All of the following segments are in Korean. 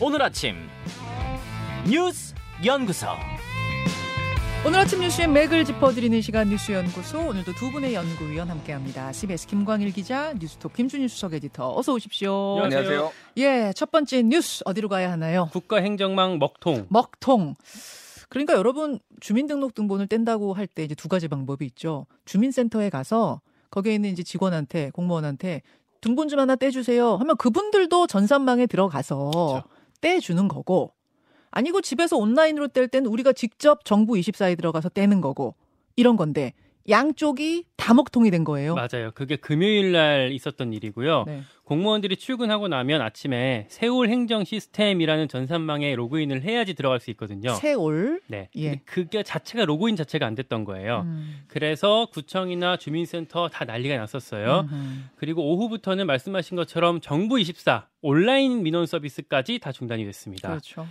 오늘 아침 뉴스 연구소. 오늘 아침 뉴스의 맥을 짚어드리는 시간 뉴스 연구소 오늘도 두 분의 연구위원 함께합니다. CBS 김광일 기자, 뉴스톱 김준일 수석 에디터 어서 오십시오. 안녕하세요. 예, 첫 번째 뉴스 어디로 가야 하나요? 국가행정망 먹통. 먹통. 그러니까 여러분 주민등록등본을 뗀다고 할 때 이제 두 가지 방법이 있죠. 주민센터에 가서 거기에 있는 이제 직원한테 공무원한테 등본 좀 하나 떼주세요. 하면 그분들도 전산망에 들어가서 그렇죠. 떼주는 거고 아니고 집에서 온라인으로 뗄 때는 우리가 직접 정부 24에 들어가서 떼는 거고 이런 건데 양쪽이 다 먹통이 된 거예요. 맞아요. 그게 금요일 날 있었던 일이고요. 네. 공무원들이 출근하고 나면 아침에 세울 행정 시스템이라는 전산망에 로그인을 해야지 들어갈 수 있거든요. 세올. 네. 예. 그게 자체가 로그인 자체가 안 됐던 거예요. 음. 그래서 구청이나 주민센터 다 난리가 났었어요. 음흠. 그리고 오후부터는 말씀하신 것처럼 정부 24 온라인 민원 서비스까지 다 중단이 됐습니다. 그렇죠.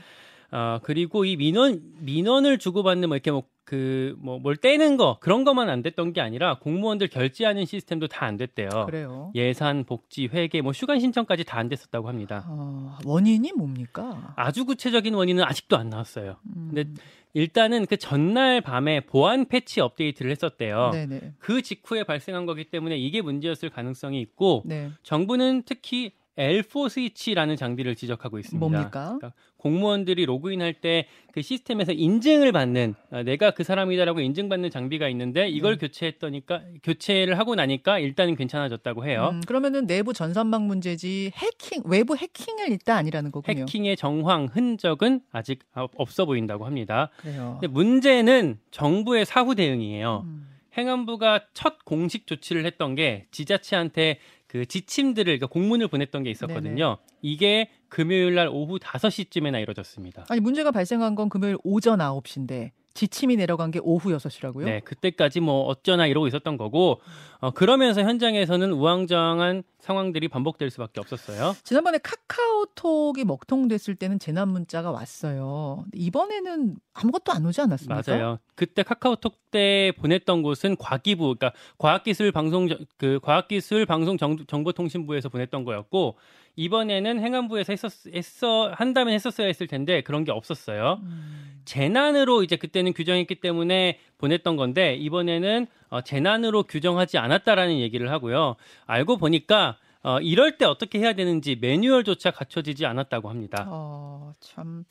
어, 그리고 이 민원 민원을 주고받는 뭐 이렇게 뭐 그 뭐 뭘 떼는 거 그런 것만 안 됐던 게 아니라 공무원들 결제하는 시스템도 다 안 됐대요. 그래요. 예산, 복지, 회계, 뭐 휴관 신청까지 다 안 됐었다고 합니다. 어, 원인이 뭡니까? 아주 구체적인 원인은 아직도 안 나왔어요. 음. 근데 일단은 그 전날 밤에 보안 패치 업데이트를 했었대요. 네네. 그 직후에 발생한 거기 때문에 이게 문제였을 가능성이 있고 네. 정부는 특히 L4 스위치라는 장비를 지적하고 있습니다. 뭡니까? 그러니까 공무원들이 로그인할 때 그 시스템에서 인증을 받는 아, 내가 그 사람이다라고 인증받는 장비가 있는데 이걸 네. 교체했더니까 교체를 하고 나니까 일단은 괜찮아졌다고 해요. 음, 그러면은 내부 전산망 문제지 해킹 외부 해킹은 일단 아니라는 거군요. 해킹의 정황 흔적은 아직 없어 보인다고 합니다. 그래요. 근데 문제는 정부의 사후 대응이에요. 음. 행안부가 첫 공식 조치를 했던 게 지자체한테 그 지침들을 그러니까 공문을 보냈던 게 있었거든요. 이게 금요일 날 오후 5시쯤에나 이루어졌습니다. 아니 문제가 발생한 건 금요일 오전 9시인데 지침이 내려간 게 오후 6시라고요? 네, 그때까지 뭐 어쩌나 이러고 있었던 거고 어, 그러면서 현장에서는 우왕좌왕한 상황들이 반복될 수밖에 없었어요. 지난번에 카카오톡이 먹통됐을 때는 재난 문자가 왔어요. 이번에는 아무것도 안 오지 않았습니까? 맞아요. 그때 카카오톡 때 보냈던 곳은 과기부, 그러니까 과학기술 방송 그 과학기술 방송 정, 정보통신부에서 보냈던 거였고 이번에는 행안부에서 했었 했어 한다면 했었어야 했을 텐데 그런 게 없었어요. 음, 재난으로 이제 그때는 규정했기 때문에 보냈던 건데 이번에는 어, 재난으로 규정하지 않았다라는 얘기를 하고요. 알고 보니까 어, 이럴 때 어떻게 해야 되는지 매뉴얼조차 갖춰지지 않았다고 합니다. 어, 참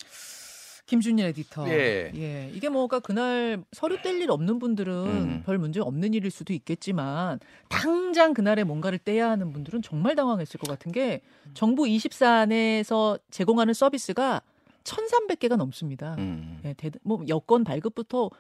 김준일 에디터. 예. 이게 뭐가 그날 서류 뗄 일 없는 분들은 음. 별 문제 없는 일일 수도 있겠지만 당장 그날에 뭔가를 떼야 하는 분들은 정말 당황했을 것 같은 게 정부 24 안에서 제공하는 서비스가 1,300개가 넘습니다. 음. 예, 대, 뭐 여권 발급부터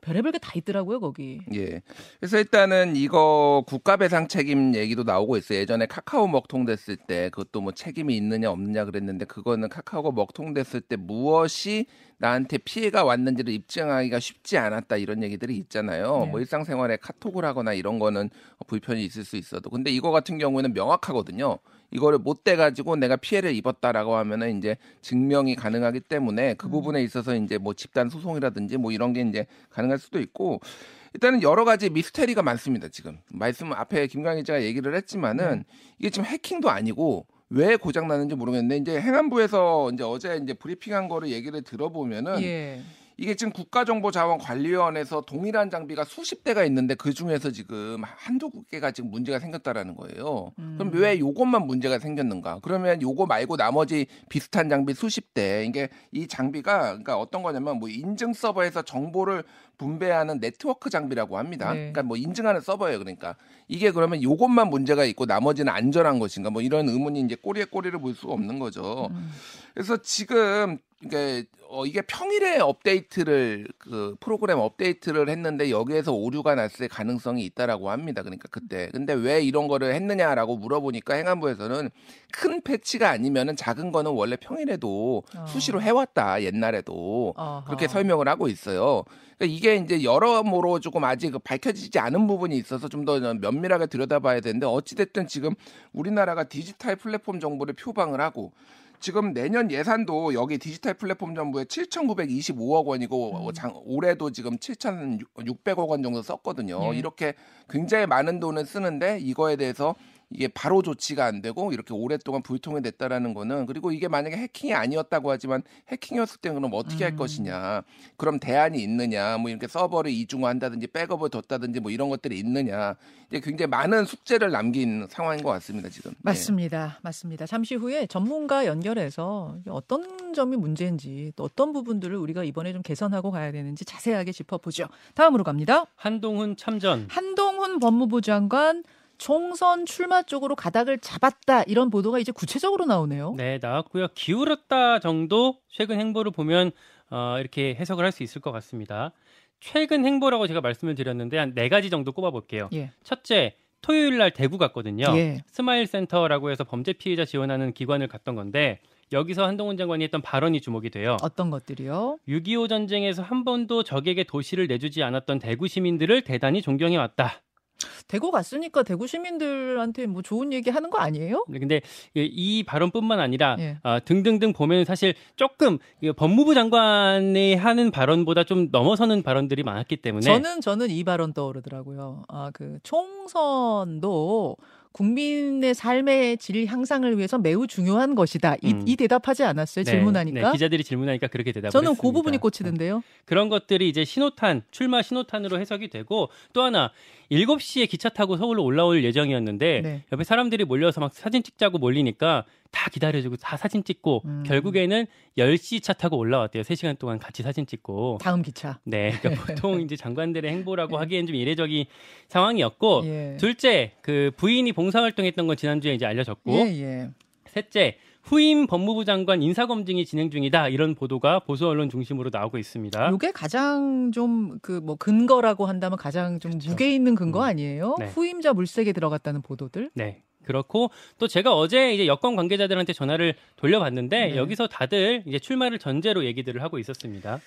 별의별 게 다 있더라고요 거기. 예. 그래서 일단은 이거 국가배상 책임 얘기도 나오고 있어요. 예전에 카카오 먹통됐을 때 그것도 뭐 책임이 있느냐 없느냐 그랬는데 그거는 카카오가 먹통됐을 때 무엇이 나한테 피해가 왔는지를 입증하기가 쉽지 않았다 이런 얘기들이 있잖아요. 네. 뭐 일상생활에 카톡을 하거나 이런 거는 불편이 있을 수 있어도 근데 이거 같은 경우에는 명확하거든요. 이거를 못 떼가지고 내가 피해를 입었다라고 하면은 이제 증명이 가능하기 때문에 그 부분에 있어서 이제 뭐 집단 소송이라든지 뭐 이런 게 이제 가능할 수도 있고 일단은 여러 가지 미스테리가 많습니다. 지금 말씀 앞에 김광희 기자가 얘기를 했지만은 이게 지금 해킹도 아니고 왜 고장 나는지 모르겠는데 이제 행안부에서 이제 어제 이제 브리핑한 거를 얘기를 들어보면은 예. 이게 지금 국가정보자원관리위원회에서 동일한 장비가 수십 대가 있는데 그 중에서 지금 한두 개가 지금 문제가 생겼다라는 거예요. 그럼 왜 요것만 문제가 생겼는가? 그러면 요거 말고 나머지 비슷한 장비 수십 대 이게 이 장비가 그러니까 어떤 거냐면 뭐 인증 서버에서 정보를 분배하는 네트워크 장비라고 합니다. 네. 그러니까 뭐 인증하는 서버예요. 그러니까 이게 그러면 요것만 문제가 있고 나머지는 안전한 것인가? 뭐 이런 의문이 이제 꼬리에 꼬리를 물 수가 없는 거죠. 그래서 지금 이게 어 이게 평일에 업데이트를 그 프로그램 업데이트를 했는데 여기에서 오류가 났을 가능성이 있다라고 합니다. 그러니까 그때 근데 왜 이런 거를 했느냐라고 물어보니까 행안부에서는 큰 패치가 아니면은 작은 거는 원래 평일에도 어. 수시로 해왔다 옛날에도 어허. 그렇게 설명을 하고 있어요. 그러니까 이게 이제 여러모로 조금 아직 밝혀지지 않은 부분이 있어서 좀 더 면밀하게 들여다봐야 되는데 어찌됐든 지금 우리나라가 디지털 플랫폼 정보를 표방을 하고 지금 내년 예산도 여기 디지털 플랫폼 정부에 7,925억 원이고 장, 올해도 지금 7,600억 원 정도 썼거든요. 예. 이렇게 굉장히 많은 돈을 쓰는데 이거에 대해서 이게 바로 조치가 안 되고 이렇게 오랫동안 불통이 됐다라는 거는 그리고 이게 만약에 해킹이 아니었다고 하지만 해킹이었을 때는 그럼 어떻게 할 음. 것이냐 그럼 대안이 있느냐 뭐 이렇게 서버를 이중화한다든지 백업을 뒀다든지 뭐 이런 것들이 있느냐 이제 굉장히 많은 숙제를 남긴 상황인 것 같습니다 지금 예. 맞습니다. 맞습니다. 잠시 후에 전문가 연결해서 어떤 점이 문제인지 또 어떤 부분들을 우리가 이번에 좀 개선하고 가야 되는지 자세하게 짚어보죠. 다음으로 갑니다. 한동훈 참전. 한동훈 법무부 장관 총선 출마 쪽으로 가닥을 잡았다 이런 보도가 이제 구체적으로 나오네요. 네, 나왔고요. 기울었다 정도 최근 행보를 보면 어, 이렇게 해석을 할 수 있을 것 같습니다. 최근 행보라고 제가 말씀을 드렸는데 한 네 가지 정도 꼽아볼게요. 예. 첫째, 토요일 날 대구 갔거든요. 예. 스마일 센터라고 해서 범죄 피해자 지원하는 기관을 갔던 건데 여기서 한동훈 장관이 했던 발언이 주목이 돼요. 어떤 것들이요? 6.25 전쟁에서 한 번도 적에게 도시를 내주지 않았던 대구 시민들을 대단히 존경해 왔다. 대구 갔으니까 대구 시민들한테 뭐 좋은 얘기 하는 거 아니에요? 근데 이- 이 발언뿐만 아니라 예. 어, 등등등 보면 사실 조금 이 법무부 장관이 하는 발언보다 좀 넘어서는 발언들이 많았기 때문에 저는 저는 이 발언 떠오르더라고요. 아 그 총선도 국민의 삶의 질 향상을 위해서 매우 중요한 것이다. 이, 음. 이 대답하지 않았어요? 네, 질문하니까. 네, 기자들이 질문하니까 그렇게 대답을 저는 했습니다. 그 부분이 꽂히던데요. 그런 것들이 이제 신호탄, 출마 신호탄으로 해석이 되고 또 하나 7시에 기차 타고 서울로 올라올 예정이었는데 네. 옆에 사람들이 몰려서 막 사진 찍자고 몰리니까 다 기다려주고 다 사진 찍고 음. 결국에는 10시 차 타고 올라왔대요. 3시간 동안 같이 사진 찍고. 다음 기차. 네. 그러니까 보통 이제 장관들의 행보라고 하기엔 좀 이례적인 상황이었고 예. 둘째, 그 부인이 봉사활동했던 건 지난주에 이제 알려졌고 예, 예. 셋째, 후임 법무부 장관 인사검증이 진행 중이다. 이런 보도가 보수 언론 중심으로 나오고 있습니다. 요게 가장 좀 그 뭐 근거라고 한다면 가장 좀 무게 있는 근거 음. 아니에요? 네. 후임자 물색에 들어갔다는 보도들. 네. 그렇고 또 제가 어제 이제 여권 관계자들한테 전화를 돌려봤는데 네. 여기서 다들 이제 출마를 전제로 얘기들을 하고 있었습니다.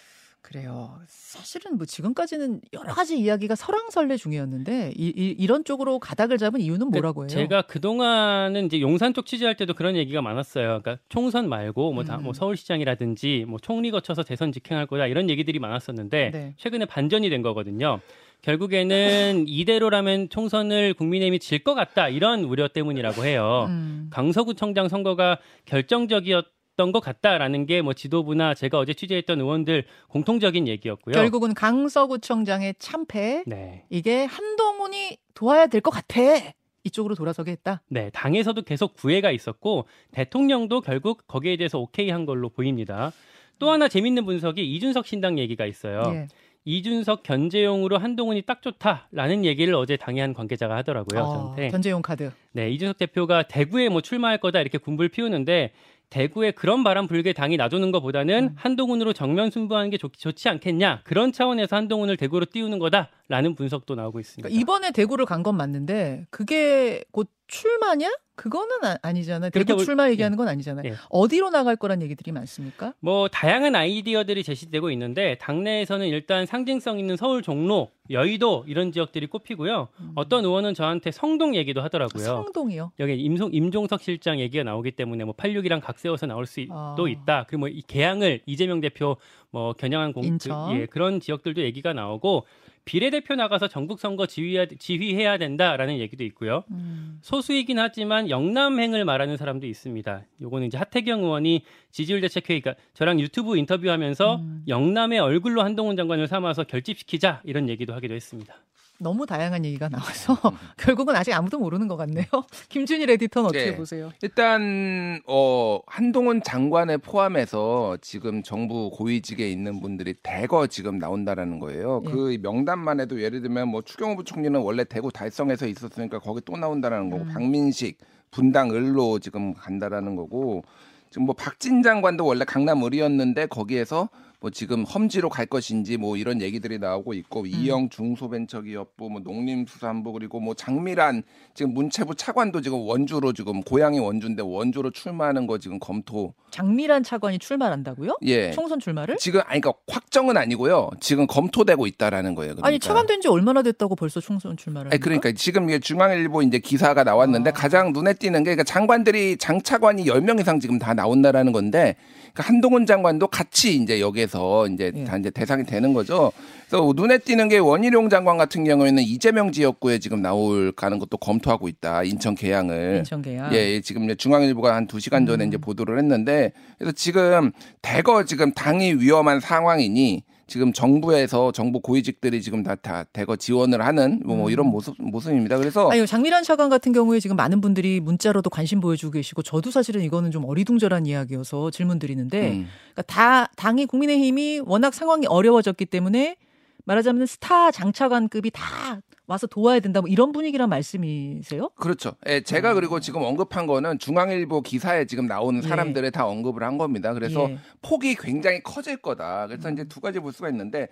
그래요. 사실은 뭐 지금까지는 여러 가지 이야기가 설왕설래 중이었는데 이, 런 쪽으로 가닥을 잡은 이유는 뭐라고 해요? 제가 그 동안은 이제 용산 쪽 취재할 때도 그런 얘기가 많았어요. 그러니까 총선 말고 뭐, 다, 음. 뭐 서울시장이라든지 뭐 총리 거쳐서 대선 직행할 거다 이런 얘기들이 많았었는데 네. 최근에 반전이 된 거거든요. 결국에는 이대로라면 총선을 국민의힘이 질 것 같다 이런 우려 때문이라고 해요. 음. 강서구청장 선거가 결정적이었 던 것 같다라는 게 뭐 지도부나 제가 어제 취재했던 의원들 공통적인 얘기였고요. 결국은 강서구청장의 참패 네. 이게 한동훈이 도와야 될 것 같아. 이쪽으로 돌아서게 했다. 네, 당에서도 계속 구애가 있었고 대통령도 결국 거기에 대해서 오케이 한 걸로 보입니다. 또 하나 재밌는 분석이 이준석 신당 얘기가 있어요. 예. 이준석 견제용으로 한동훈이 딱 좋다라는 얘기를 어제 당의 한 관계자가 하더라고요. 어, 저한테. 견제용 카드. 네, 이준석 대표가 대구에 뭐 출마할 거다 이렇게 군불 피우는데 대구에 그런 바람 불게 당이 놔두는 것보다는 음. 한동훈으로 정면 승부하는 게 좋, 좋지 않겠냐 그런 차원에서 한동훈을 대구로 띄우는 거다라는 분석도 나오고 있습니다. 그러니까 이번에 대구를 간 건 맞는데 그게 곧 출마냐? 그거는 아, 니잖아요 볼- 출마 얘기하는 건 아니잖아요. 예. 어디로 나갈 거란 얘기들이 많습니까? 뭐 다양한 아이디어들이 제시되고 있는데 당내에서는 일단 상징성 있는 서울 종로, 여의도 이런 지역들이 꼽히고요. 어떤 의원은 저한테 성동 얘기도 하더라고요. 성동이요. 여기 임송, 임종석 실장 얘기가 나오기 때문에 뭐 86이랑 각 세워서 나올 수도 아. 있다. 그리고 뭐 이 개항을 이재명 대표 뭐 겨냥한 공, 인천. 그, 예, 그런 지역들도 얘기가 나오고 비례대표 나가서 전국 선거 지휘해야, 지휘해야 된다라는 얘기도 있고요. 음. 소수이긴 하지만 영남행을 말하는 사람도 있습니다. 요거는 이제 하태경 의원이 지지율 대책회의, 그러니까 저랑 유튜브 인터뷰하면서 음. 영남의 얼굴로 한동훈 장관을 삼아서 결집시키자 이런 얘기도 하기도 했습니다. 너무 다양한 얘기가 나와서 결국은 아직 아무도 모르는 것 같네요. 김준일 에디터는 어떻게 네. 보세요? 일단 어 한동훈 장관을 포함해서 지금 정부 고위직에 있는 분들이 대거 지금 나온다라는 거예요. 예. 그 명단만 해도 예를 들면 뭐 추경호 부총리는 원래 대구 달성에서 있었으니까 거기 또 나온다라는 거고 음. 박민식 분당 을로 지금 간다라는 거고 지금 뭐 박진 장관도 원래 강남 을이었는데 거기에서 뭐 지금 험지로 갈 것인지 뭐 이런 얘기들이 나오고 있고 이영 중소벤처기업부 뭐 농림수산부 그리고 뭐 장미란 지금 문체부 차관도 지금 원주로 지금 고향이 원주인데 원주로 출마하는 거 지금 검토 장미란 차관이 출마한다고요? 예 총선 출마를? 지금 아니 그러니까 확정은 아니고요 지금 검토되고 있다라는 거예요 그러니까. 아니 차관된 지 얼마나 됐다고 벌써 총선 출마를? 아니? 그러니까 지금 이게 중앙일보 이제 기사가 나왔는데 아. 가장 눈에 띄는 게 그러니까 장관들이 장차관이 10명 이상 지금 다 나온다라는 건데 그러니까 한동훈 장관도 같이 이제 여기에 서 정부에서 이제 예. 다 이제 대상이 되는 거죠. 그래서 눈에 띄는 게 원희룡 장관 같은 경우에는 이재명 지역구에 지금 나올 가는 것도 검토하고 있다. 인천 계양을. 인천 계약. 예, 예, 지금 이제 중앙일보가 한 두 시간 전에 음. 이제 보도를 했는데 그래서 지금 대거 지금 당이 위험한 상황이니 지금 정부에서 정부 고위직들이 지금 다, 다 대거 지원을 하는 뭐, 뭐 이런 모습 모습입니다. 그래서 음. 아니 장미란 차관 같은 경우에 지금 많은 분들이 문자로도 관심 보여주고 계시고 저도 사실은 이거는 좀 어리둥절한 이야기여서 질문 드리는데 음. 그러니까 다 당이 국민의힘이 워낙 상황이 어려워졌기 때문에 말하자면 스타 장차관급이 다 와서 도와야 된다 뭐 이런 분위기란 말씀이세요? 그렇죠. 예, 제가 그리고 지금 언급한 거는 중앙일보 기사에 지금 나오는 예. 사람들의 다 언급을 한 겁니다. 그래서 예. 폭이 굉장히 커질 거다. 그래서 이제 두 가지 볼 수가 있는데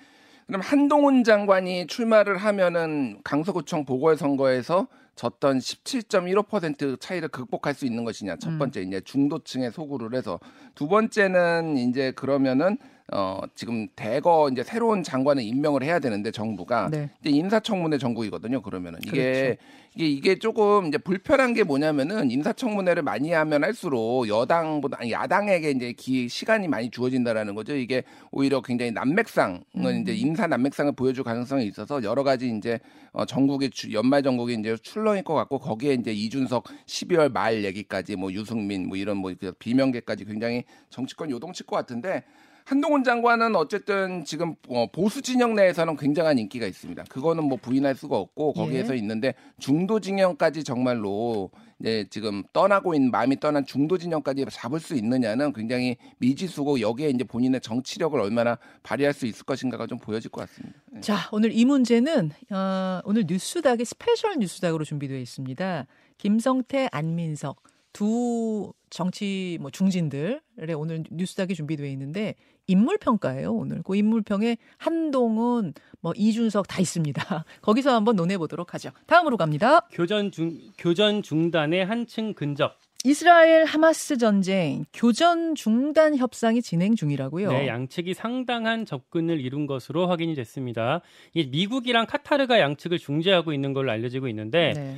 그럼 한동훈 장관이 출마를 하면은 강서구청 보궐선거에서 졌던 17.15% 차이를 극복할 수 있는 것이냐. 첫 음. 번째 이제 중도층에 소구를 해서 두 번째는 이제 그러면은 어 지금 대거 이제 새로운 장관을 임명을 해야 되는데 정부가 네. 이제 인사청문회 전국이거든요. 그러면은 이게 그렇죠. 이게 이게 조금 이제 불편한 게 뭐냐면은 인사청문회를 많이 하면 할수록 여당보다 아니 야당에게 이제 기 시간이 많이 주어진다라는 거죠. 이게 오히려 굉장히 난맥상은 음. 이제 인사 난맥상을 보여줄 가능성이 있어서 여러 가지 이제 어 전국의 주- 연말 전국이 이제 출렁일 것 같고 거기에 이제 이준석 12월 말 얘기까지 뭐 유승민 뭐 이런 뭐 비명계까지 굉장히 정치권 요동칠 것 같은데 한동훈 장관은 어쨌든 지금 어, 보수 진영 내에서는 굉장한 인기가 있습니다. 그거는 뭐 부인할 수가 없고 거기에서 예. 있는데 중도 진영까지 정말로 이제 지금 떠나고 있는 마음이 떠난 중도 진영까지 잡을 수 있느냐는 굉장히 미지수고 여기에 이제 본인의 정치력을 얼마나 발휘할 수 있을 것인가가 좀 보여질 것 같습니다. 네. 자, 오늘 이 문제는 어, 오늘 뉴스닥이 special 뉴스닥으로 준비되어 있습니다. 김성태, 안민석 두 정치 뭐 중진들의 오늘 뉴스닥이 준비되어 있는데 인물 평가예요 오늘. 그 인물 평에 한동훈, 뭐 이준석 다 있습니다. 거기서 한번 논해 보도록 하죠. 다음으로 갑니다. 교전 중 교전 중단의 한층 근접. 이스라엘 하마스 전쟁 교전 중단 협상이 진행 중이라고요. 네, 양측이 상당한 접근을 이룬 것으로 확인이 됐습니다. 이 미국이랑 카타르가 양측을 중재하고 있는 걸로 알려지고 있는데 네.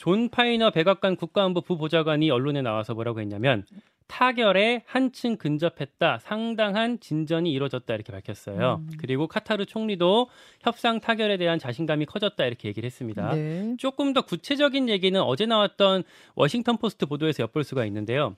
존 파이너 백악관 국가안보 부보좌관이 언론에 나와서 뭐라고 했냐면 타결에 한층 근접했다. 상당한 진전이 이루어졌다 이렇게 밝혔어요. 음. 그리고 카타르 총리도 협상 타결에 대한 자신감이 커졌다 이렇게 얘기를 했습니다. 네. 조금 더 구체적인 얘기는 어제 나왔던 워싱턴 포스트 보도에서 엿볼 수가 있는데요.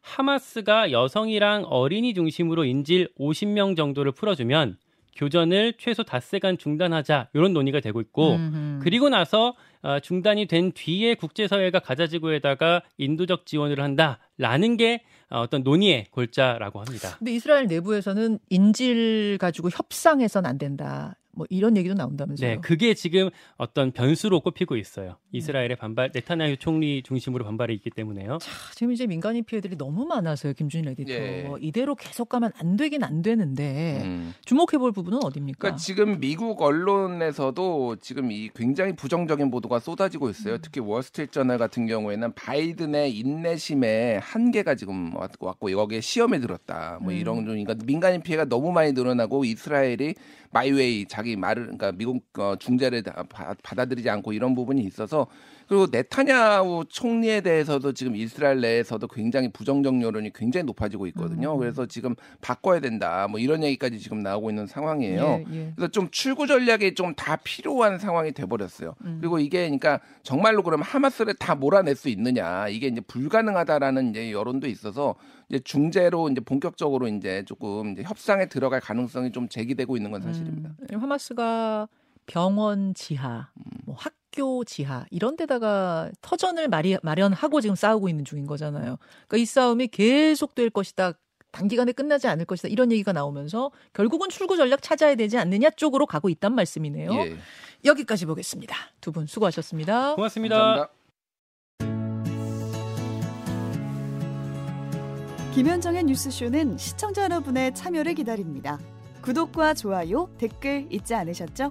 하마스가 여성이랑 어린이 중심으로 인질 50명 정도를 풀어주면 교전을 최소 닷새간 중단하자 이런 논의가 되고 있고 음흠. 그리고 나서 어, 중단이 된 뒤에 국제사회가 가자지구에다가 인도적 지원을 한다라는 게 어, 어떤 논의의 골자라고 합니다. 근데 이스라엘 내부에서는 인질 가지고 협상해서는 안 된다. 뭐 이런 얘기도 나온다면서요. 네, 그게 지금 어떤 변수로 꼽히고 있어요. 이스라엘의 반발, 네타냐후 총리 중심으로 반발이 있기 때문에요. 자, 지금 이제 민간인 피해들이 너무 많아서요, 김준일 에디터. 예. 이대로 계속 가면 안 되긴 안 되는데 음. 주목해볼 부분은 어디입니까? 그러니까 지금 미국 언론에서도 지금 이 굉장히 부정적인 보도가 쏟아지고 있어요. 특히 월스트리트 저널 같은 경우에는 바이든의 인내심에 한계가 지금 왔- 왔고 여기에 시험에 들었다. 뭐 음. 이런 좀 그러니까 민간인 피해가 너무 많이 늘어나고 이스라엘이 my way 자기 말을 그러니까 미국 어, 중재를 받아들이지 않고 이런 부분이 있어서 그리고 네타냐후 총리에 대해서도 지금 이스라엘 내에서도 굉장히 부정적 여론이 굉장히 높아지고 있거든요. 음. 그래서 지금 바꿔야 된다. 뭐 이런 얘기까지 지금 나오고 있는 상황이에요. 예, 예. 그래서 좀 출구 전략이 좀 다 필요한 상황이 돼 버렸어요. 음. 그리고 이게 그러니까 정말로 그러면 하마스를 다 몰아낼 수 있느냐 이게 이제 불가능하다라는 이제 여론도 있어서 이제 중재로 이제 본격적으로 이제 조금 이제 협상에 들어갈 가능성이 좀 제기되고 있는 건 사실입니다. 음, 하마스가 병원 지하, 뭐 학교 지하 이런 데다가 터전을 마리, 마련하고 지금 싸우고 있는 중인 거잖아요. 그러니까 이 싸움이 계속될 것이다. 단기간에 끝나지 않을 것이다. 이런 얘기가 나오면서 결국은 출구 전략 찾아야 되지 않느냐 쪽으로 가고 있단 말씀이네요. 예. 여기까지 보겠습니다. 두 분 수고하셨습니다. 고맙습니다. 감사합니다. 김현정의 뉴스쇼는 시청자 여러분의 참여를 기다립니다. 구독과 좋아요, 댓글 잊지 않으셨죠?